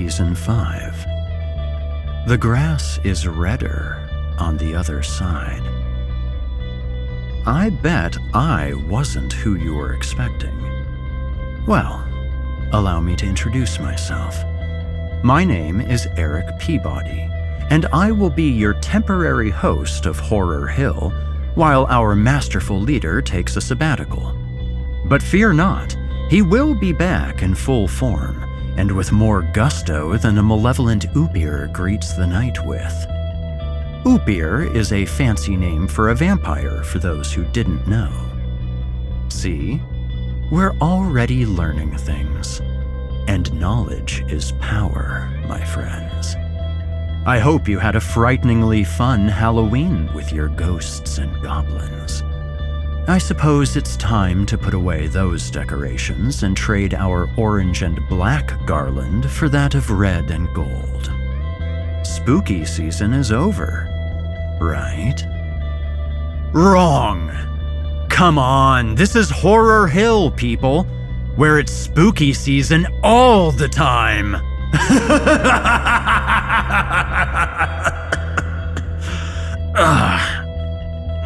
Season 5. The grass is redder on the other side. I bet I wasn't who you were expecting. Well, allow me to introduce myself. My name is Erik Peabody, and I will be your temporary host of Horror Hill while our masterful leader takes a sabbatical. But fear not, he will be back in full form, and with more gusto than a malevolent Upir greets the night with. Upir is a fancy name for a vampire for those who didn't know. See? We're already learning things. And knowledge is power, my friends. I hope you had a frighteningly fun Halloween with your ghosts and goblins. I suppose it's time to put away those decorations and trade our orange and black garland for that of red and gold. Spooky season is over, right? Wrong! Come on, this is Horror Hill, people, where it's spooky season all the time! Ugh.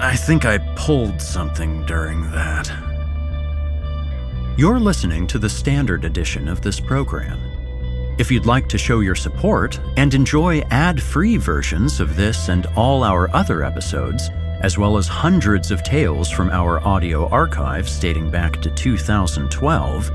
I think I pulled something during that. You're listening to the standard edition of this program. If you'd like to show your support and enjoy ad free versions of this and all our other episodes, as well as hundreds of tales from our audio archives dating back to 2012,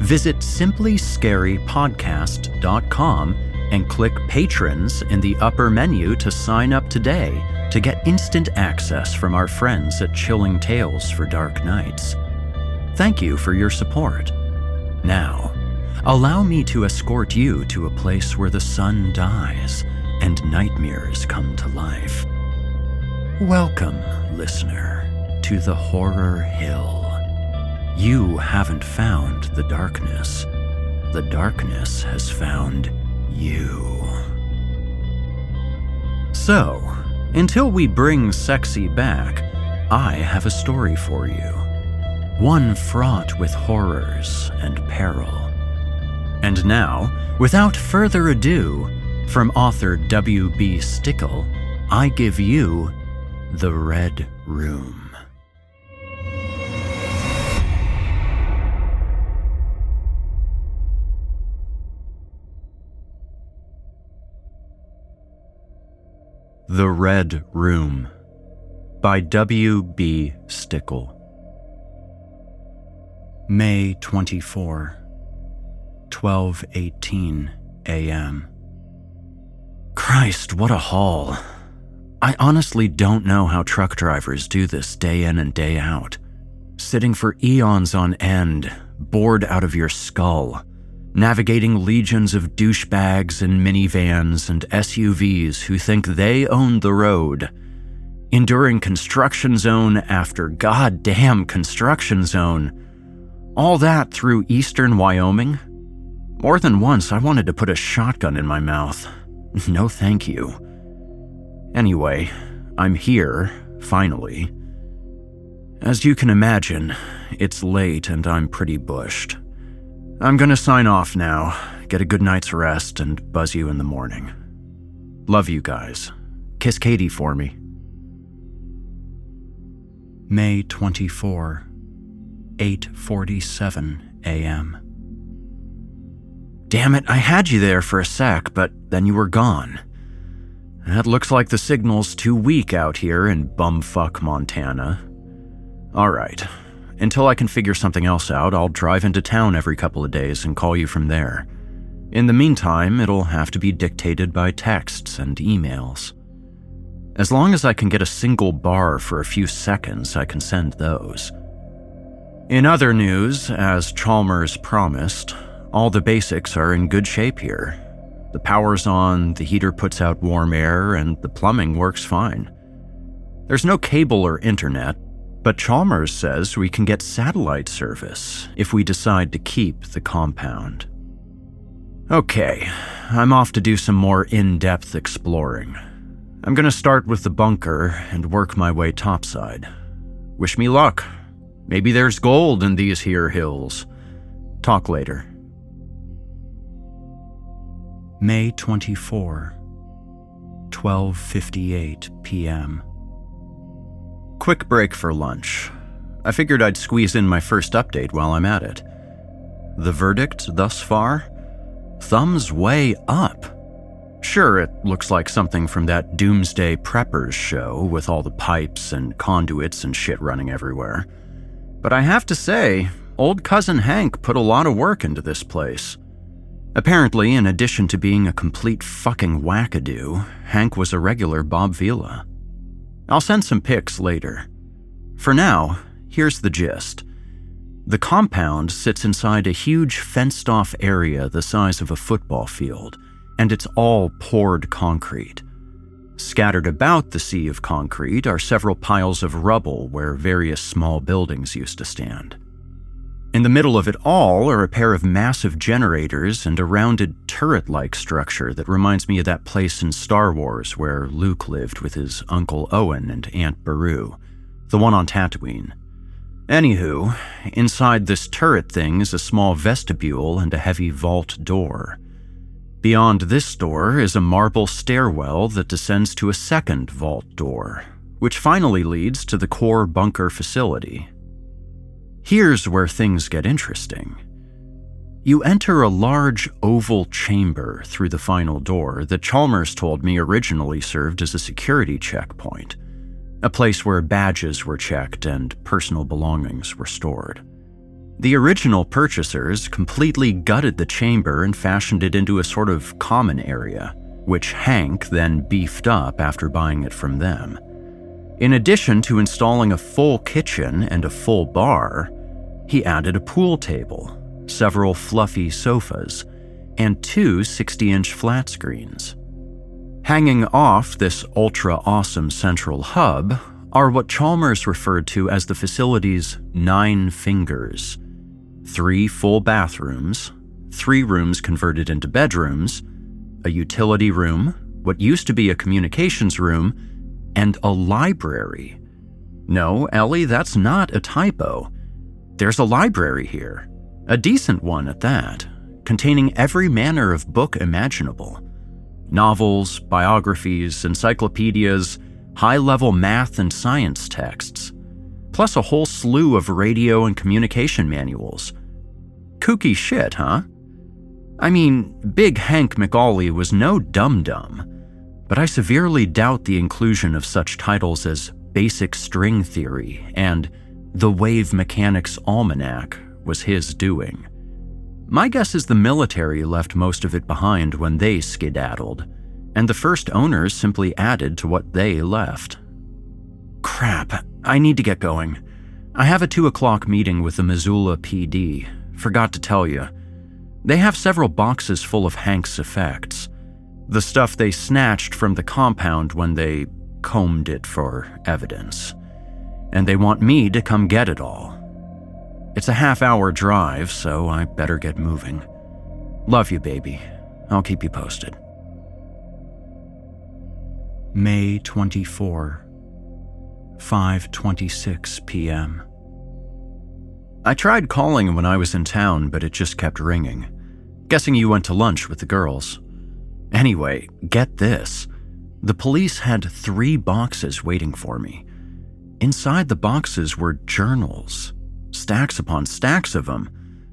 visit simplyscarypodcast.com and click Patrons in the upper menu to sign up today to get instant access from our friends at Chilling Tales for Dark Nights. Thank you for your support. Now, allow me to escort you to a place where the sun dies and nightmares come to life. Welcome, listener, to the Horror Hill. You haven't found the darkness, the darkness has found you. So, until we bring sexy back, I have a story for you. One fraught with horrors and peril. And now, without further ado, from author W.B. Stickel, I give you The Red Room. The Red Room by W. B. Stickel. May 24, 12:18 a.m. Christ, what a haul. I honestly don't know how truck drivers do this day in and day out. Sitting for eons on end, bored out of your skull navigating legions of douchebags in minivans and SUVs who think they own the road, enduring construction zone after goddamn construction zone. All that through eastern Wyoming? More than once, I wanted to put a shotgun in my mouth. No, thank you. Anyway, I'm here, finally. As you can imagine, it's late and I'm pretty bushed. I'm gonna sign off now, get a good night's rest, and buzz you in the morning. Love you guys. Kiss Katie for me. May 24, 8:47 a.m. Damn it, I had you there for a sec, but then you were gone. That looks like the signal's too weak out here in bumfuck Montana. All right, until I can figure something else out, I'll drive into town every couple of days and call you from there. In the meantime, it'll have to be dictated by texts and emails. As long as I can get a single bar for a few seconds, I can send those. In other news, as Chalmers promised, all the basics are in good shape here. The power's on, the heater puts out warm air, and the plumbing works fine. There's no cable or internet, but Chalmers says we can get satellite service if we decide to keep the compound. Okay, I'm off to do some more in depth exploring. I'm gonna start with the bunker and work my way topside. Wish me luck. Maybe there's gold in these here hills. Talk later. May 24, 12:58 p.m. Quick break for lunch. I figured I'd squeeze in my first update while I'm at it. The verdict thus far? Thumbs way up. Sure, it looks like something from that Doomsday Preppers show with all the pipes and conduits and shit running everywhere. But I have to say, old cousin Hank put a lot of work into this place. Apparently, in addition to being a complete fucking wackadoo, Hank was a regular Bob Vila. I'll send some pics later. For now, here's the gist. The compound sits inside a huge fenced off area the size of a football field, and it's all poured concrete. Scattered about the sea of concrete are several piles of rubble where various small buildings used to stand. In the middle of it all are a pair of massive generators and a rounded turret like structure that reminds me of that place in Star Wars where Luke lived with his Uncle Owen and Aunt Beru, the one on Tatooine. Anywho, inside this turret thing is a small vestibule and a heavy vault door. Beyond this door is a marble stairwell that descends to a second vault door, which finally leads to the core bunker facility, Here's where things get interesting. You enter a large oval chamber through the final door that Chalmers told me originally served as a security checkpoint, a place where badges were checked and personal belongings were stored. The original purchasers completely gutted the chamber and fashioned it into a sort of common area, which Hank then beefed up after buying it from them. In addition to installing a full kitchen and a full bar, he added a pool table, several fluffy sofas, and two 60 inch flat screens. Hanging off this ultra awesome central hub are what Chalmers referred to as the facility's nine fingers three full bathrooms, three rooms converted into bedrooms, a utility room, what used to be a communications room, and a library. No, Ellie, that's not a typo. There's a library here, a decent one at that, containing every manner of book imaginable novels, biographies, encyclopedias, high level math and science texts, plus a whole slew of radio and communication manuals. Kooky shit, huh? I mean, Big Hank McAuley was no dum dum, but I severely doubt the inclusion of such titles as Basic String Theory and The Wave Mechanics Almanac was his doing. My guess is the military left most of it behind when they skedaddled, and the first owners simply added to what they left. Crap, I need to get going. I have a 2 o'clock meeting with the Missoula PD. Forgot to tell you. They have several boxes full of Hank's effects. The stuff they snatched from the compound when they combed it for evidence. And they want me to come get it all. It's a half hour drive, so I better get moving. Love you, baby. I'll keep you posted. May 24, 5:26 p.m. I tried calling when I was in town, but it just kept ringing. Guessing you went to lunch with the girls. Anyway, get this. The police had three boxes waiting for me. Inside the boxes were journals stacks upon stacks of them,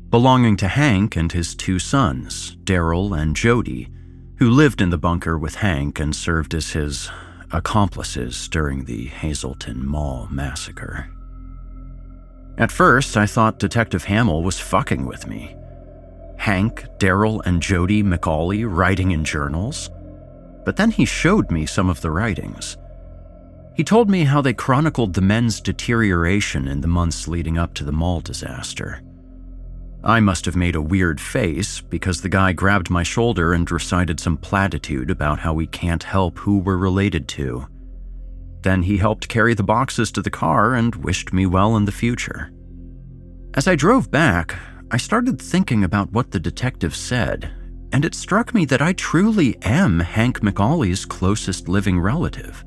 belonging to Hank and his two sons, Daryl and Jody, who lived in the bunker with Hank and served as his accomplices during the Hazleton Mall massacre. At first, I thought Detective Hamill was fucking with me. Hank, Daryl, and Jody McAuley writing in journals? But then he showed me some of the writings. He told me how they chronicled the men's deterioration in the months leading up to the mall disaster. I must have made a weird face because the guy grabbed my shoulder and recited some platitude about how we can't help who we're related to. Then he helped carry the boxes to the car and wished me well in the future. As I drove back, I started thinking about what the detective said, and it struck me that I truly am Hank McAuley's closest living relative.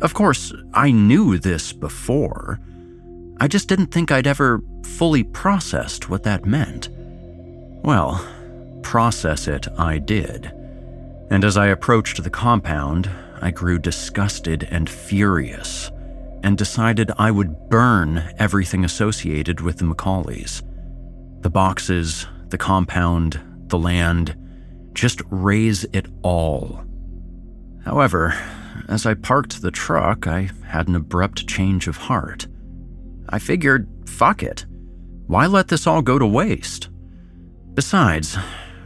Of course, I knew this before. I just didn't think I'd ever fully processed what that meant. Well, process it I did. And as I approached the compound, I grew disgusted and furious, and decided I would burn everything associated with the McAuleys. The boxes, the compound, the land, just raze it all. However, as I parked the truck, I had an abrupt change of heart. I figured, fuck it. Why let this all go to waste? Besides,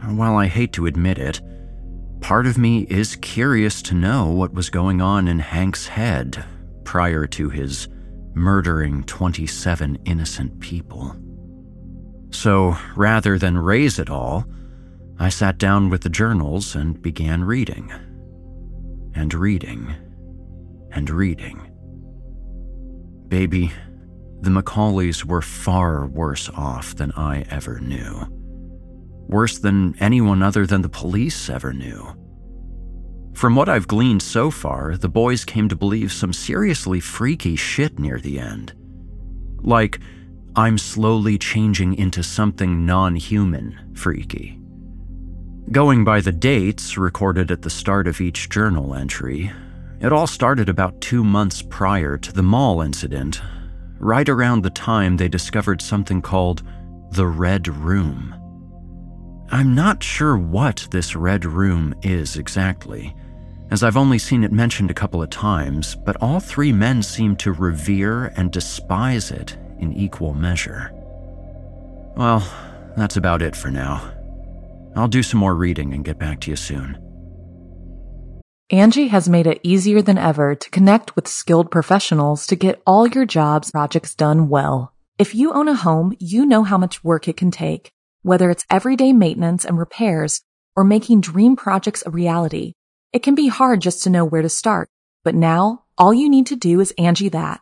while I hate to admit it, part of me is curious to know what was going on in Hank's head prior to his murdering 27 innocent people. So rather than raze it all, I sat down with the journals and began reading and reading and reading. Baby, the Macaulays were far worse off than I ever knew. Worse than anyone other than the police ever knew. From what I've gleaned so far, the boys came to believe some seriously freaky shit near the end. Like, I'm slowly changing into something non human freaky. Going by the dates recorded at the start of each journal entry, it all started about two months prior to the mall incident, right around the time they discovered something called the Red Room. I'm not sure what this Red Room is exactly, as I've only seen it mentioned a couple of times, but all three men seem to revere and despise it in equal measure. Well, that's about it for now. I'll do some more reading and get back to you soon. Angi has made it easier than ever to connect with skilled professionals to get all your jobs projects done well. If you own a home, you know how much work it can take, Whether it's everyday maintenance and repairs or making dream projects a reality, it can be hard just to know where to start. But now, all you need to do is Angi that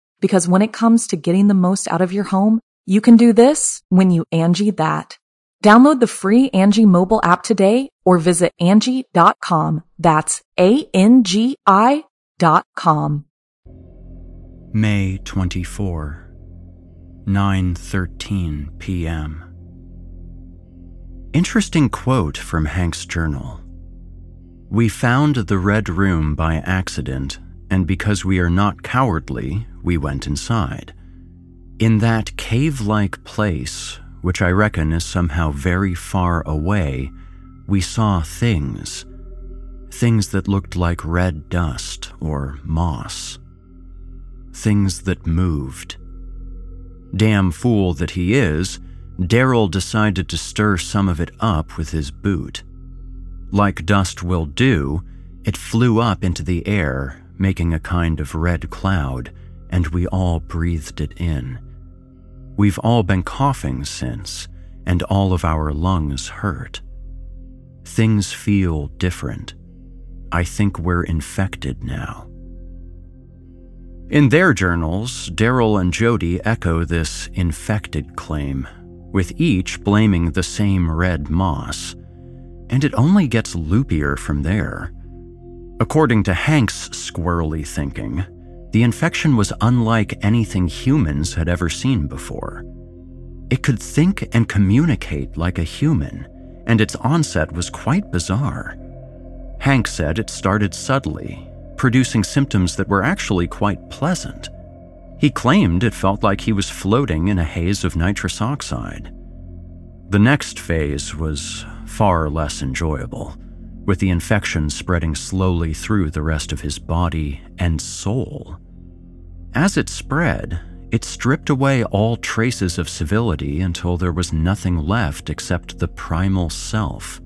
Because when it comes to getting the most out of your home, you can do this when you Angi that. Download the free Angi mobile app today or visit Angi.com. That's A-N-G-I dot com. May 24, 9:13 p.m. Interesting quote from Hank's journal. We found the red room by accident, and because we are not cowardly, we went inside. In that cave-like place, which I reckon is somehow very far away, we saw things. Things that looked like red dust or moss things that moved. Damn fool that he is, Daryl decided to stir some of it up with his boot. Like dust will do, it flew up into the air, making a kind of red cloud, and we all breathed it in. We've all been coughing since, and all of our lungs hurt. Things feel different. I think we're infected now. In their journals, Daryl and Jody echo this infected claim, with each blaming the same red moss. And it only gets loopier from there. According to Hank's squirrely thinking, the infection was unlike anything humans had ever seen before. It could think and communicate like a human, and its onset was quite bizarre. Hank said it started subtly producing symptoms that were actually quite pleasant. He claimed it felt like he was floating in a haze of nitrous oxide. The next phase was far less enjoyable, with the infection spreading slowly through the rest of his body and soul. As it spread, it stripped away all traces of civility until there was nothing left except the primal self.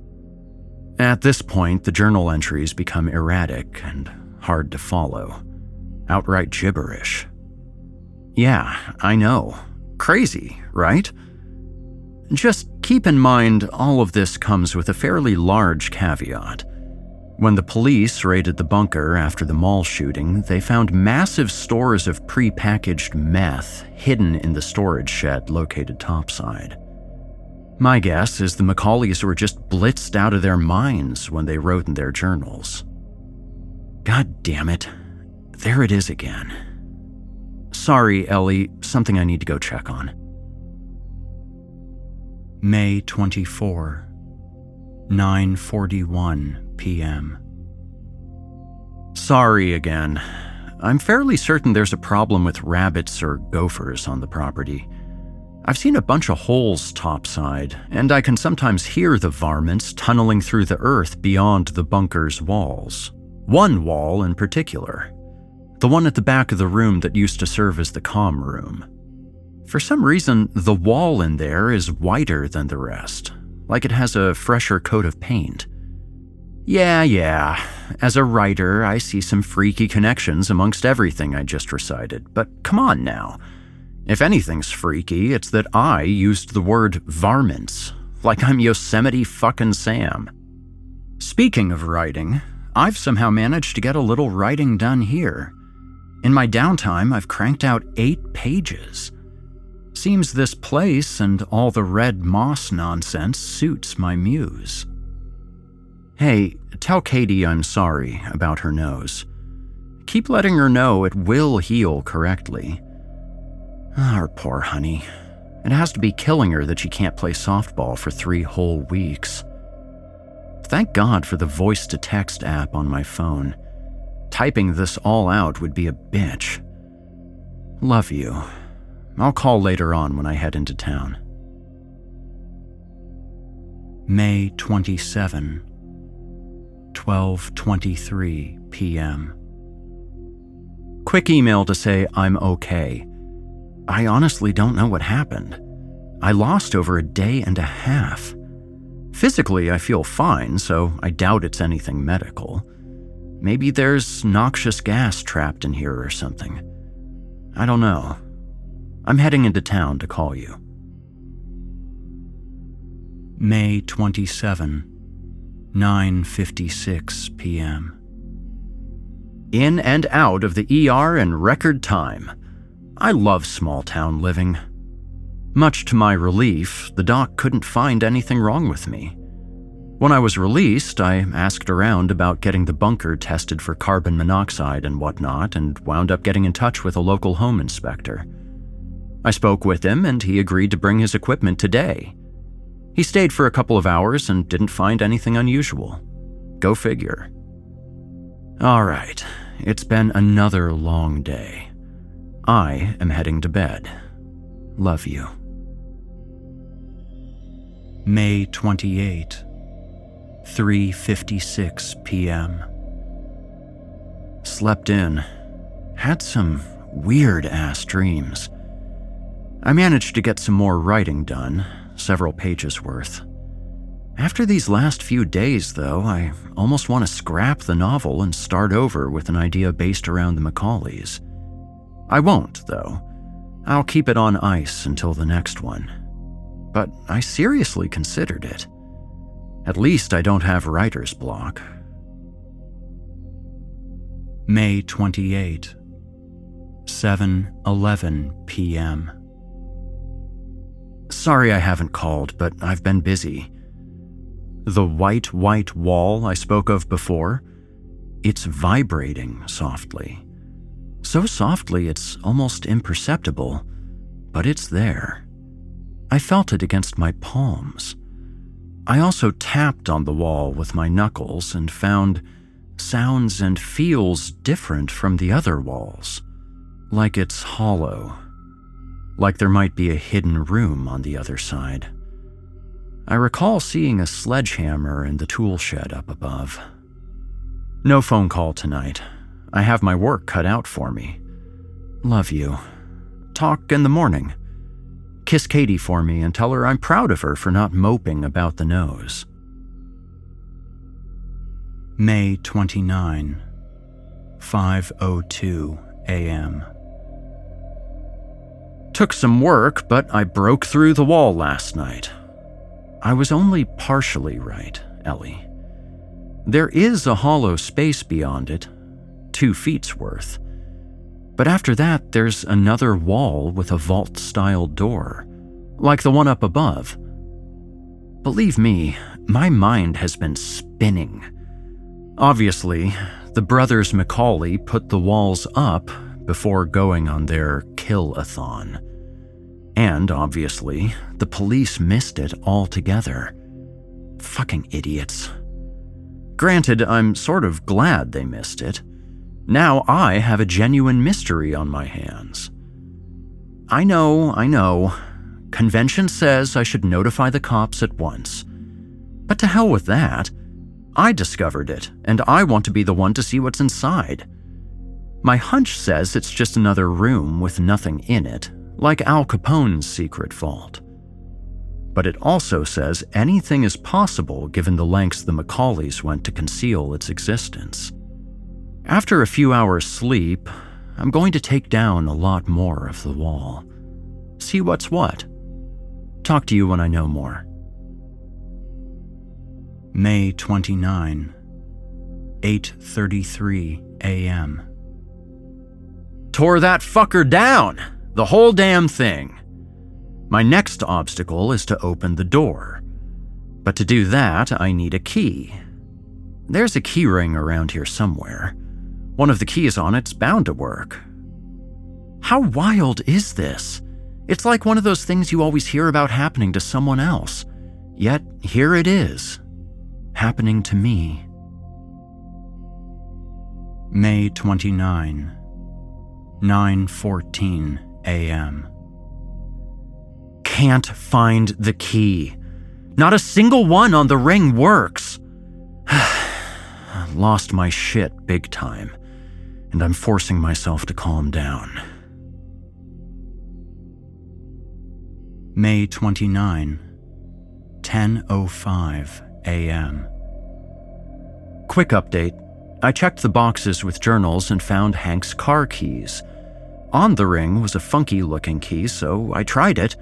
At this point, the journal entries become erratic and hard to follow. Outright gibberish. Yeah, I know. Crazy, right? Just keep in mind all of this comes with a fairly large caveat. When the police raided the bunker after the mall shooting, they found massive stores of pre-packaged meth hidden in the storage shed located topside. My guess is the Macaulays were just blitzed out of their minds when they wrote in their journals. God damn it. There it is again. Sorry, Ellie, something I need to go check on. May 24, 9:41 p.m. Sorry again. I'm fairly certain there's a problem with rabbits or gophers on the property. I've seen a bunch of holes topside, and I can sometimes hear the varmints tunneling through the earth beyond the bunker's walls. One wall in particular, the one at the back of the room that used to serve as the comm room. For some reason, the wall in there is whiter than the rest, like it has a fresher coat of paint. Yeah, yeah, as a writer, I see some freaky connections amongst everything I just recited, but come on now. If anything's freaky, it's that I used the word varmints, like I'm Yosemite fucking Sam. Speaking of writing, I've somehow managed to get a little writing done here. In my downtime, I've cranked out eight pages. Seems this place and all the red moss nonsense suits my muse. Hey, tell Katie I'm sorry about her nose. Keep letting her know it will heal correctly. Ah, Our poor honey. It has to be killing her that she can't play softball for three whole weeks. Thank God for the voice to text app on my phone. Typing this all out would be a bitch. Love you. I'll call later on when I head into town. May 27, 12:23 p.m. Quick email to say I'm okay. I honestly don't know what happened. I lost over a day and a half. Physically, I feel fine, so I doubt it's anything medical. Maybe there's noxious gas trapped in here or something. I don't know. I'm heading into town to call you. May 27, 9:56 p.m. In and out of the ER in record time. I love small town living. Much to my relief, the doc couldn't find anything wrong with me. When I was released, I asked around about getting the bunker tested for carbon monoxide and whatnot, and wound up getting in touch with a local home inspector. I spoke with him, and he agreed to bring his equipment today. He stayed for a couple of hours and didn't find anything unusual. Go figure. All right, it's been another long day. I am heading to bed. Love you. May 28, 3:56 p.m. Slept in. Had some weird ass dreams. I managed to get some more writing done, several pages worth. After these last few days, though, I almost want to scrap the novel and start over with an idea based around the Macaulays. I won't, though. I'll keep it on ice until the next one. But I seriously considered it. At least I don't have writer's block. May 28, 7:11 p.m. Sorry I haven't called, but I've been busy. The white, white wall I spoke of before, it's vibrating softly. So softly it's almost imperceptible, but it's there. I felt it against my palms. I also tapped on the wall with my knuckles and found sounds and feels different from the other walls, like it's hollow like there might be a hidden room on the other side. I recall seeing a sledgehammer in the tool shed up above. No phone call tonight. I have my work cut out for me. Love you. Talk in the morning. Kiss Katie for me and tell her I'm proud of her for not moping about the nose. May 29, 5:02 a.m. Took some work, but I broke through the wall last night. I was only partially right, Ellie. There is a hollow space beyond it, two feet's worth. But after that, there's another wall with a vault style door, like the one up above. Believe me, my mind has been spinning. Obviously, the brothers Macaulay put the walls up before going on their kill-a-thon. And obviously, the police missed it altogether. Fucking idiots. Granted, I'm sort of glad they missed it. Now I have a genuine mystery on my hands. I know, I know. Convention says I should notify the cops at once. But to hell with that. I discovered it, and I want to be the one to see what's inside. My hunch says it's just another room with nothing in it, like Al Capone's secret vault. But it also says anything is possible given the lengths the Macaulays went to conceal its existence. After a few hours' sleep, I'm going to take down a lot more of the wall. See what's what. Talk to you when I know more. May 29, 8:33 a.m. Tore that fucker down. The whole damn thing. My next obstacle is to open the door. But to do that, I need a key. There's a keyring around here somewhere. One of the keys on it's bound to work. How wild is this? It's like one of those things you always hear about happening to someone else. Yet here it is, happening to me. May 29, 9:14 a.m. Can't find the key. Not a single one on the ring works. Lost my shit big time, and I'm forcing myself to calm down. May 29, 10:05 a.m. Quick update. I checked the boxes with journals and found Hank's car keys. On the ring was a funky looking key, so I tried it,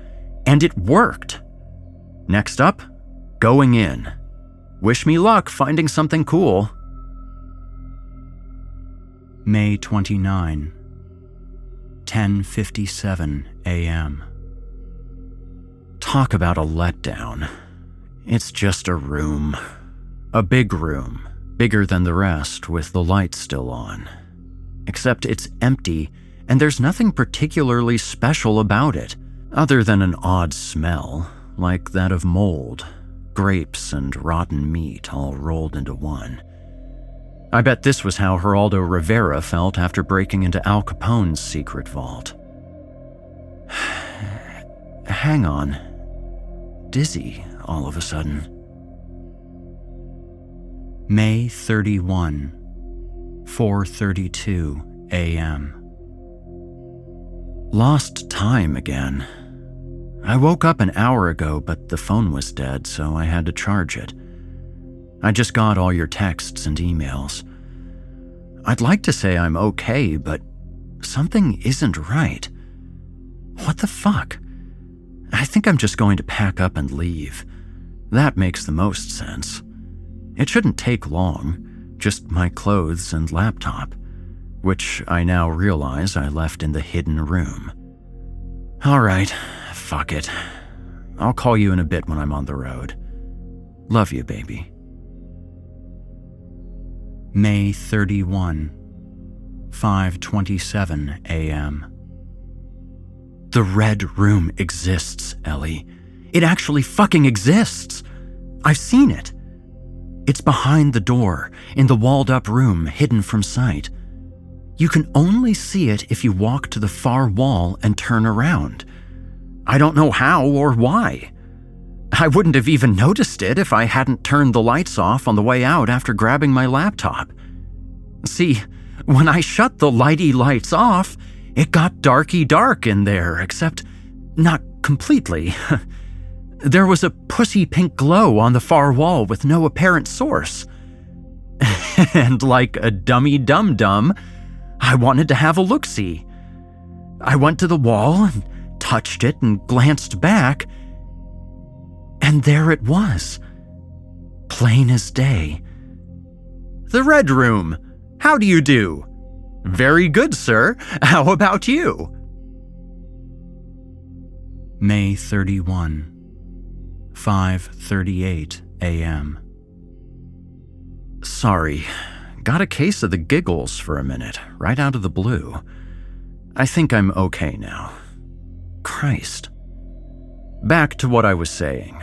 and it worked. Next up, going in. Wish me luck finding something cool. May 29, 10:57 a.m. Talk about a letdown. It's just a room. A big room, bigger than the rest, with the lights still on. Except it's empty, and there's nothing particularly special about it, other than an odd smell, like that of mold, grapes, and rotten meat all rolled into one. I bet this was how Geraldo Rivera felt after breaking into Al Capone's secret vault. Hang on dizzy all of a sudden. May 31, 4:32 a.m. Lost time again. I woke up an hour ago, but the phone was dead, so I had to charge it. I just got all your texts and emails. I'd like to say I'm okay, but something isn't right. What the fuck? I think I'm just going to pack up and leave. That makes the most sense. It shouldn't take long, just my clothes and laptop, which I now realize I left in the hidden room. Alright, fuck it. I'll call you in a bit when I'm on the road. Love you, baby. May 31, 5:27 a.m. The Red Room exists, Ellie. It actually fucking exists. I've seen it. It's behind the door, in the walled up room, hidden from sight. You can only see it if you walk to the far wall and turn around. I don't know how or why. I wouldn't have even noticed it if I hadn't turned the lights off on the way out after grabbing my laptop. See, when I shut the lighty lights off, it got darky dark in there, except not completely. there was a pussy pink glow on the far wall with no apparent source. and like a dummy dum dum, I wanted to have a look see. I went to the wall and touched it and glanced back, and there it was. Plain as day. The Red Room. How do you do? Very good, sir. How about you? May 31, 5:38 a.m. Sorry. Got a case of the giggles for a minute, right out of the blue. I think I'm okay now. Christ. Back to what I was saying.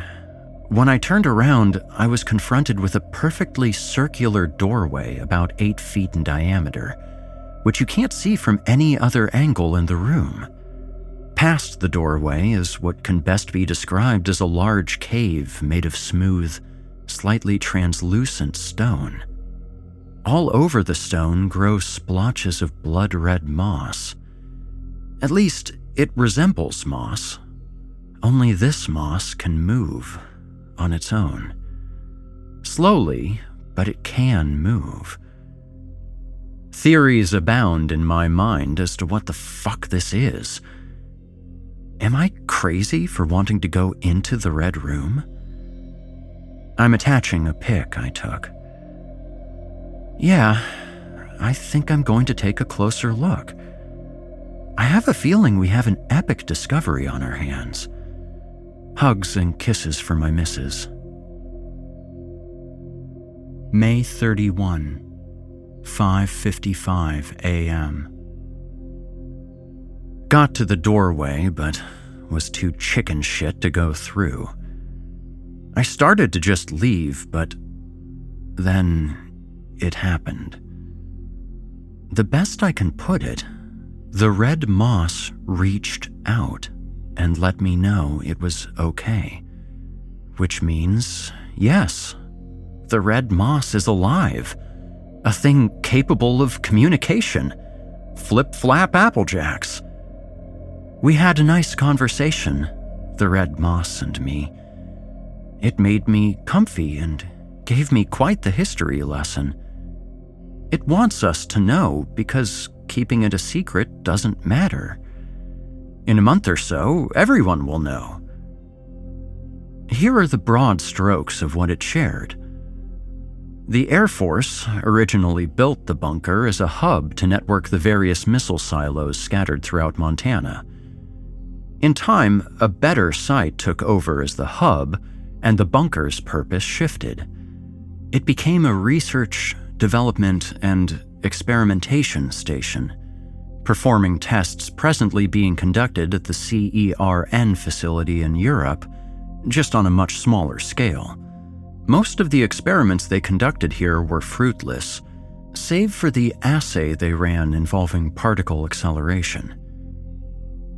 When I turned around, I was confronted with a perfectly circular doorway about eight feet in diameter which you can't see from any other angle in the room. Past the doorway is what can best be described as a large cave made of smooth, slightly translucent stone. All over the stone grow splotches of blood red moss. At least, it resembles moss. Only this moss can move on its own. Slowly, but it can move. Theories abound in my mind as to what the fuck this is. Am I crazy for wanting to go into the Red Room? I'm attaching a pic I took. Yeah, I think I'm going to take a closer look. I have a feeling we have an epic discovery on our hands. Hugs and kisses for my missus. May 31, 5:55 a.m. Got to the doorway, but was too chicken shit to go through. I started to just leave, but then it happened. The best I can put it, the red moss reached out and let me know it was okay. Which means, yes, the red moss is alive. A thing capable of communication. Flip flap applejacks. We had a nice conversation, the red moss and me. It made me comfy and gave me quite the history lesson. It wants us to know because keeping it a secret doesn't matter. In a month or so, everyone will know. Here are the broad strokes of what it shared. The Air Force originally built the bunker as a hub to network the various missile silos scattered throughout Montana. In time, a better site took over as the hub, and the bunker's purpose shifted. It became a research, development, and experimentation station, performing tests presently being conducted at the CERN facility in Europe, just on a much smaller scale. Most of the experiments they conducted here were fruitless, save for the assay they ran involving particle acceleration.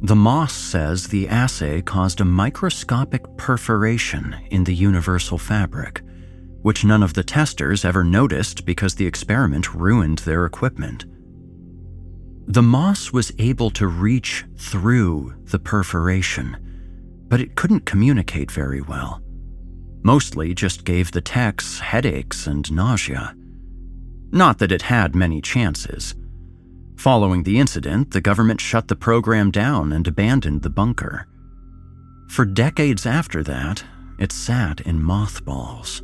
The Moss says the assay caused a microscopic perforation in the universal fabric, which none of the testers ever noticed because the experiment ruined their equipment. The moss was able to reach through the perforation, but it couldn't communicate very well mostly just gave the techs headaches and nausea. Not that it had many chances. Following the incident, the government shut the program down and abandoned the bunker. For decades after that, it sat in mothballs.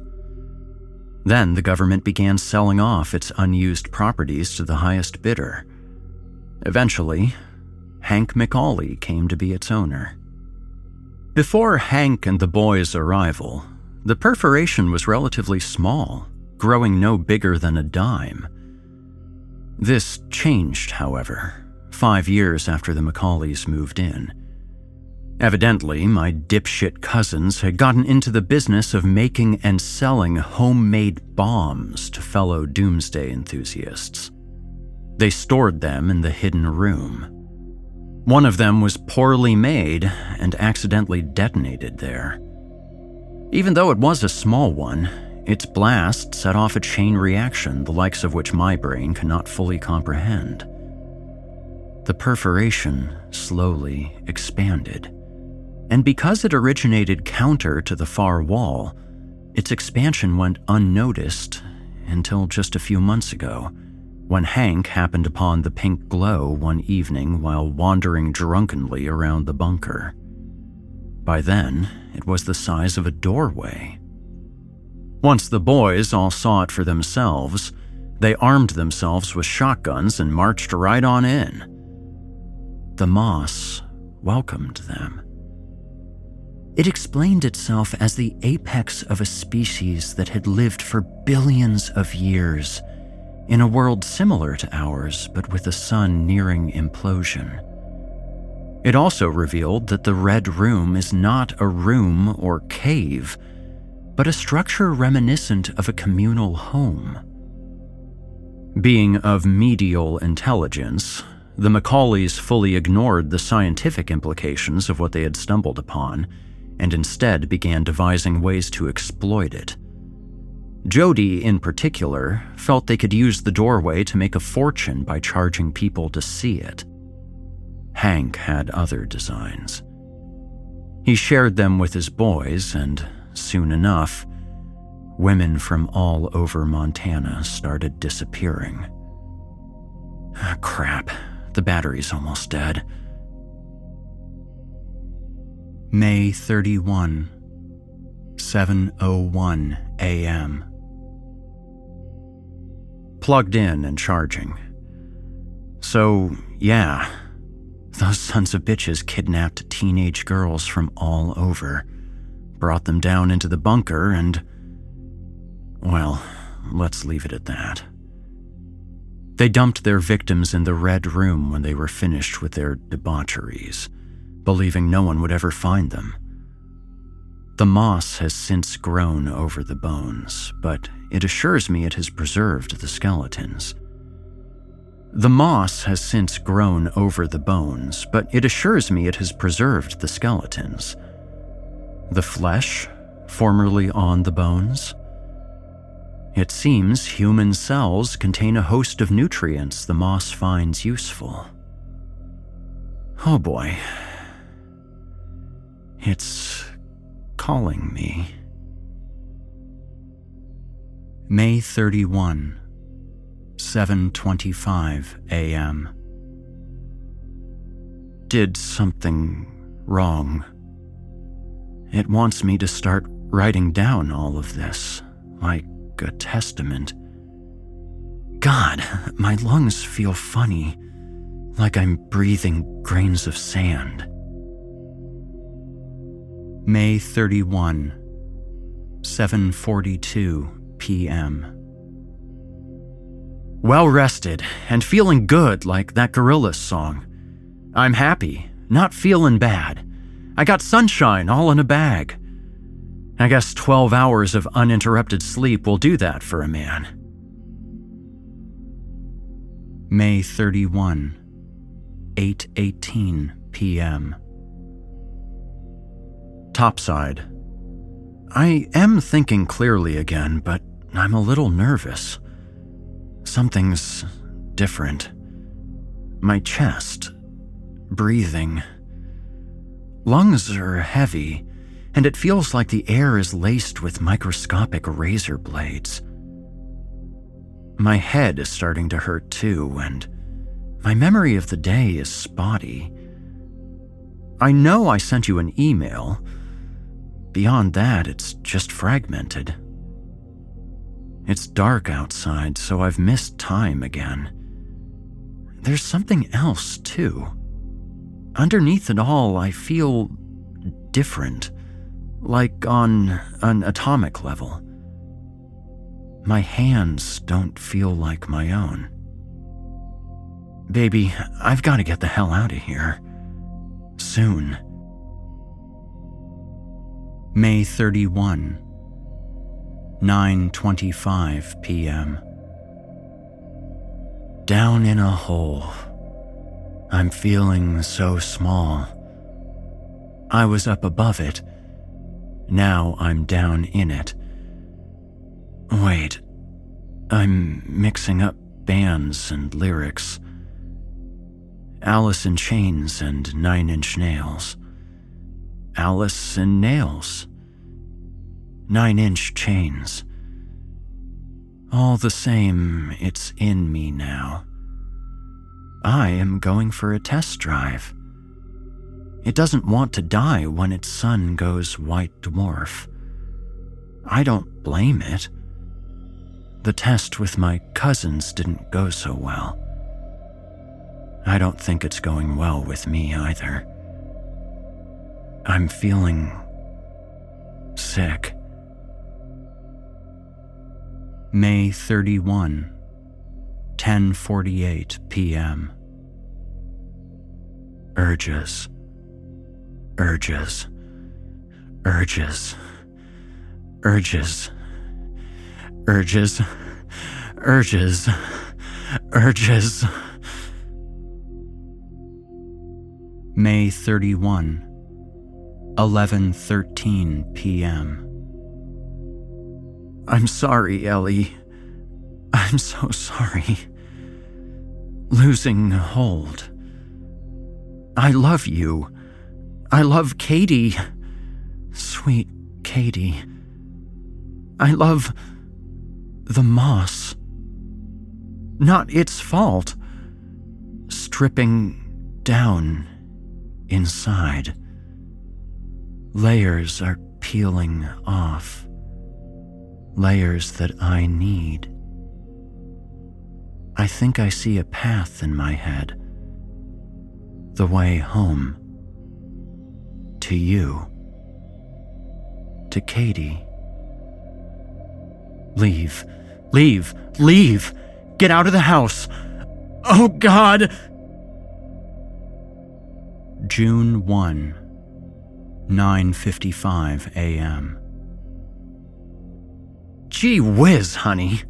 Then the government began selling off its unused properties to the highest bidder. Eventually, Hank McCauley came to be its owner. Before Hank and the boys' arrival, the perforation was relatively small, growing no bigger than a dime. This changed, however, five years after the McCauleys moved in. Evidently, my dipshit cousins had gotten into the business of making and selling homemade bombs to fellow doomsday enthusiasts. They stored them in the hidden room. One of them was poorly made and accidentally detonated there. Even though it was a small one, its blast set off a chain reaction the likes of which my brain cannot fully comprehend. The perforation slowly expanded, and because it originated counter to the far wall, its expansion went unnoticed until just a few months ago, when Hank happened upon the pink glow one evening while wandering drunkenly around the bunker. By then, it was the size of a doorway. Once the boys all saw it for themselves, they armed themselves with shotguns and marched right on in. The moss welcomed them. It explained itself as the apex of a species that had lived for billions of years in a world similar to ours, but with the sun nearing implosion. It also revealed that the Red Room is not a room or cave, but a structure reminiscent of a communal home. Being of medial intelligence, the McCauleys fully ignored the scientific implications of what they had stumbled upon and instead began devising ways to exploit it. Jody, in particular, felt they could use the doorway to make a fortune by charging people to see it. Hank had other designs. He shared them with his boys, and soon enough, women from all over Montana started disappearing. Crap, the battery's almost dead. May 31, 7:01 a.m. Plugged in and charging. So, yeah, those sons of bitches kidnapped teenage girls from all over, brought them down into the bunker, and. Well, let's leave it at that. They dumped their victims in the Red Room when they were finished with their debaucheries, believing no one would ever find them. The moss has since grown over the bones, but it assures me it has preserved the skeletons. The moss has since grown over the bones, but it assures me it has preserved the skeletons. The flesh, formerly on the bones? It seems human cells contain a host of nutrients the moss finds useful. Oh boy. It's calling me. May 31, 7:25 a.m. Did something wrong. It wants me to start writing down all of this, like a testament. God, my lungs feel funny, like I'm breathing grains of sand. May 31, 7:42 p.m. Well rested and feeling good like that Gorillaz song. I'm happy, not feeling bad. I got sunshine all in a bag. I guess 12 hours of uninterrupted sleep will do that for a man. May 31, 8:18 p.m. Topside. I am thinking clearly again, but I'm a little nervous. Something's different. My chest, breathing. Lungs are heavy, and it feels like the air is laced with microscopic razor blades. My head is starting to hurt too, and my memory of the day is spotty. I know I sent you an email. Beyond that, it's just fragmented. It's dark outside, so I've missed time again. There's something else, too. Underneath it all, I feel different like on an atomic level. My hands don't feel like my own. Baby, I've got to get the hell out of here. Soon. May 31, 9:25 p.m. Down in a hole. I'm feeling so small. I was up above it now I'm down in it. Wait, I'm mixing up bands and lyrics. Alice in Chains and Nine Inch Nails. Alice in Nails. Nine Inch Chains. All the same, it's in me now. I am going for a test drive. It doesn't want to die when its sun goes white dwarf. I don't blame it. The test with my cousins didn't go so well. I don't think it's going well with me either. I'm feeling sick. May 31, 10:48 p.m. Urges urges, urges, urges, urges, urges, urges. May 31, 11:13 p.m. I'm sorry, Ellie. I'm so sorry. Losing hold. I love you. I love Katie. Sweet Katie. I love the moss. Not its fault. Stripping down inside. Layers are peeling off. Layers that I need. I think I see a path in my head. The way home to you, to Katie. Leave, leave, leave! Get out of the house! Oh God! June 1, 9:55 a.m. Gee whiz, honey.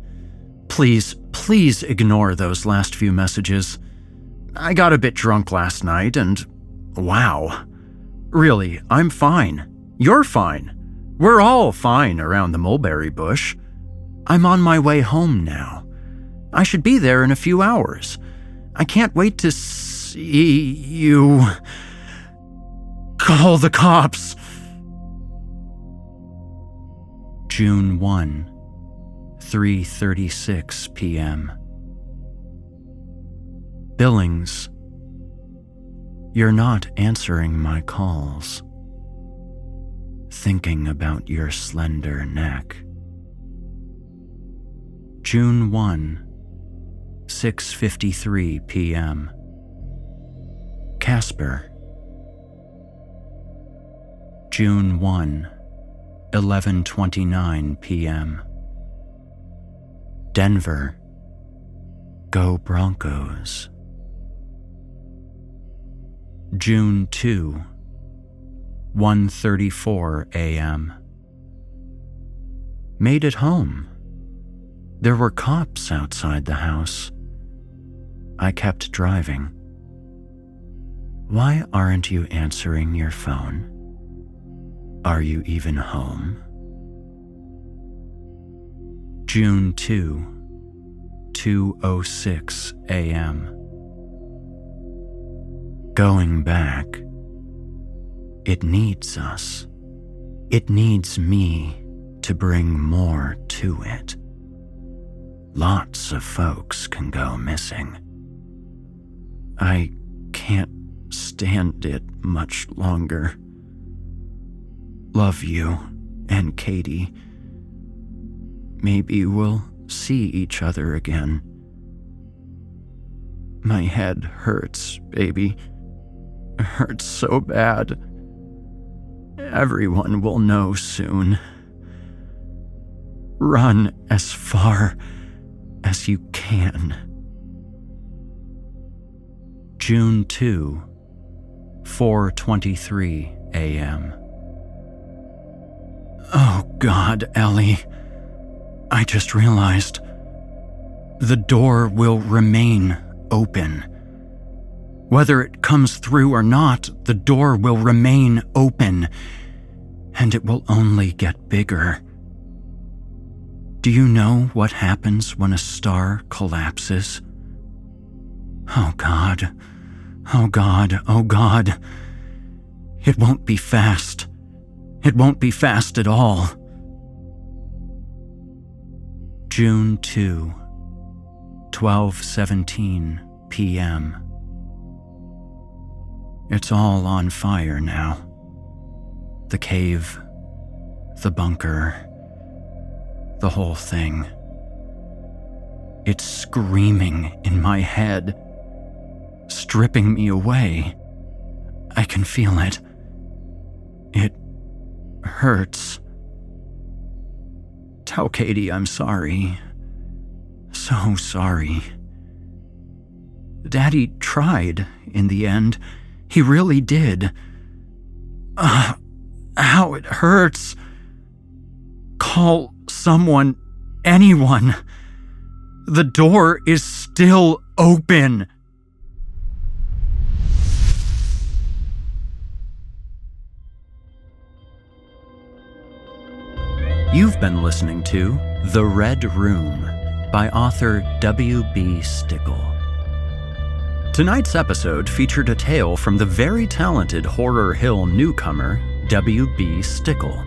Please, please ignore those last few messages. I got a bit drunk last night and wow. Really, I'm fine. You're fine. We're all fine around the mulberry bush. I'm on my way home now. I should be there in a few hours. I can't wait to see you. Call the cops. June 1, 3:36 p.m. Billings, you're not answering my calls. Thinking about your slender neck. June 1, 6:53 p.m. Casper. June 1, 11:29 p.m. Denver. Go Broncos. June 2, 1:34 a.m. Made it home. There were cops outside the house. I kept driving. Why aren't you answering your phone? Are you even home? June 2, 2:06 a.m. Going back. It needs us. It needs me to bring more to it. Lots of folks can go missing. I can't stand it much longer. Love you and Katie. Maybe we'll see each other again. My head hurts, baby. It hurts so bad. Everyone will know soon. Run as far as you can. June 2, 4:23 a.m. Oh god, Ellie. I just realized the door will remain open. Whether it comes through or not, the door will remain open, and it will only get bigger. Do you know what happens when a star collapses? Oh God, oh God, oh God. It won't be fast. It won't be fast at all. June 2, 12:17 p.m. It's all on fire now. The cave, the bunker, the whole thing. It's screaming in my head, stripping me away. I can feel it. It hurts. Tell Katie I'm sorry. So sorry. Daddy tried in the end. He really did. Uh, how it hurts. Call someone, anyone. The door is still open. You've been listening to The Red Room by author W.B. Stickel. Tonight's episode featured a tale from the very talented Horror Hill newcomer, W.B. Stickel.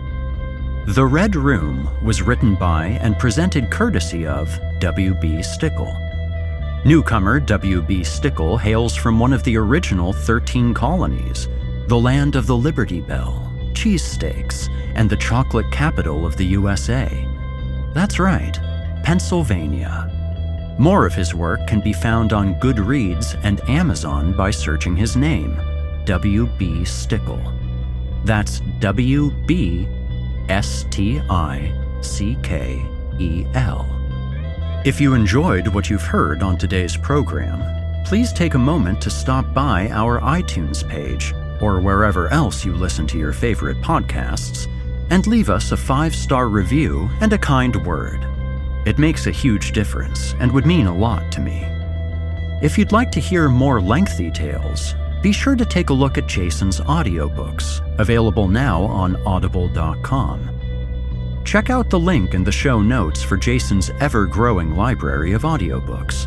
The Red Room was written by and presented courtesy of W.B. Stickel. Newcomer W.B. Stickel hails from one of the original 13 colonies, the land of the Liberty Bell, cheesesteaks, and the chocolate capital of the USA. That's right, Pennsylvania. More of his work can be found on Goodreads and Amazon by searching his name, W.B. Stickel. That's W B S T I C K E L. If you enjoyed what you've heard on today's program, please take a moment to stop by our iTunes page or wherever else you listen to your favorite podcasts and leave us a five star review and a kind word. It makes a huge difference and would mean a lot to me. If you'd like to hear more lengthy tales, be sure to take a look at Jason's audiobooks, available now on audible.com. check out the link in the show notes for Jason's ever growing library of audiobooks.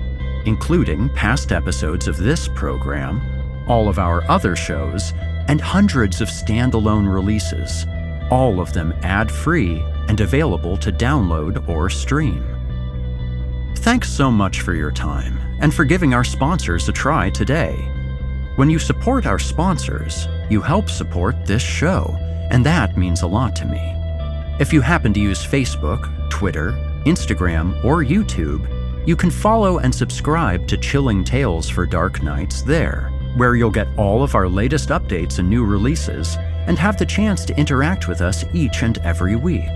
including past episodes of this program, all of our other shows, and hundreds of standalone releases, all of them ad free and available to download or stream. Thanks so much for your time and for giving our sponsors a try today. When you support our sponsors, you help support this show, and that means a lot to me. If you happen to use Facebook, Twitter, Instagram, or YouTube, you can follow and subscribe to Chilling Tales for Dark Nights there, where you'll get all of our latest updates and new releases, and have the chance to interact with us each and every week.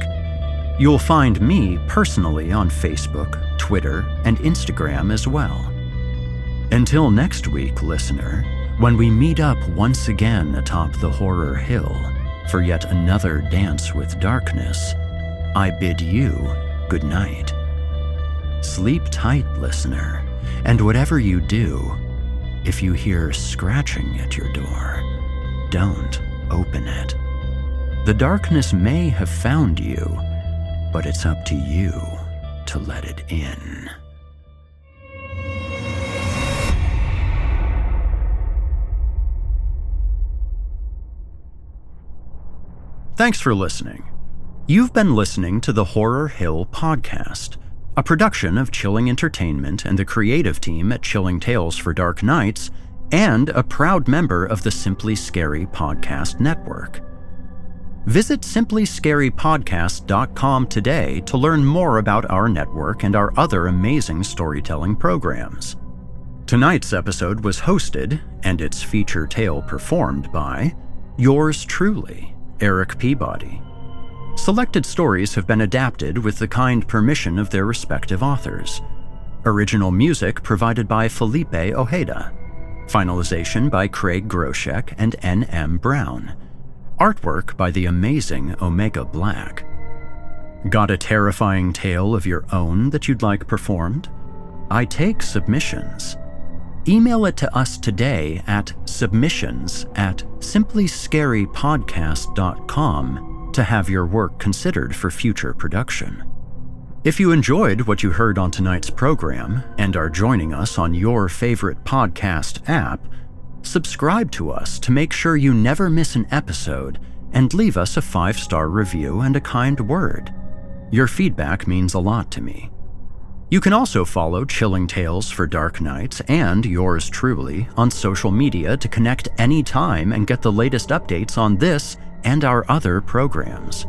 You'll find me personally on Facebook, Twitter, and Instagram as well. Until next week, listener, when we meet up once again atop the horror hill for yet another dance with darkness, I bid you good night. Sleep tight, listener, and whatever you do, if you hear scratching at your door, don't open it. The darkness may have found you, but it's up to you to let it in. Thanks for listening. You've been listening to the Horror Hill Podcast, a production of Chilling Entertainment and the creative team at Chilling Tales for Dark Nights, and a proud member of the Simply Scary Podcast Network. Visit simplyscarypodcast.com today to learn more about our network and our other amazing storytelling programs. Tonight's episode was hosted, and its feature tale performed by yours truly. Erik Peabody. Selected stories have been adapted with the kind permission of their respective authors. Original music provided by Felipe Ojeda. Finalization by Craig Groshek and N.M. Brown. Artwork by the amazing Omega Black. Got a terrifying tale of your own that you'd like performed? I take submissions. Email it to us today at submissions at simplyscarypodcast.com to have your work considered for future production. If you enjoyed what you heard on tonight's program and are joining us on your favorite podcast app, subscribe to us to make sure you never miss an episode and leave us a five star review and a kind word. Your feedback means a lot to me. You can also follow Chilling Tales for Dark Nights and yours truly on social media to connect anytime and get the latest updates on this and our other programs.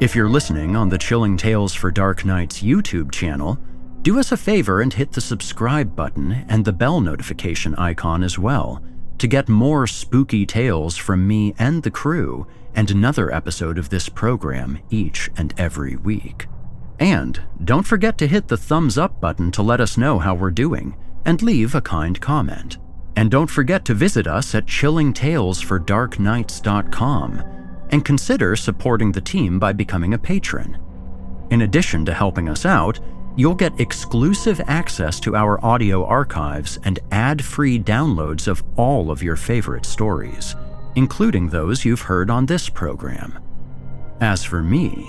If you're listening on the Chilling Tales for Dark Nights YouTube channel, do us a favor and hit the subscribe button and the bell notification icon as well to get more spooky tales from me and the crew and another episode of this program each and every week. And don't forget to hit the thumbs up button to let us know how we're doing and leave a kind comment. And don't forget to visit us at chillingtalesfordarknights.com and consider supporting the team by becoming a patron. In addition to helping us out, you'll get exclusive access to our audio archives and ad free downloads of all of your favorite stories, including those you've heard on this program. As for me,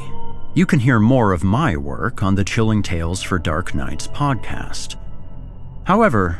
you can hear more of my work on the Chilling Tales for Dark Nights podcast. However,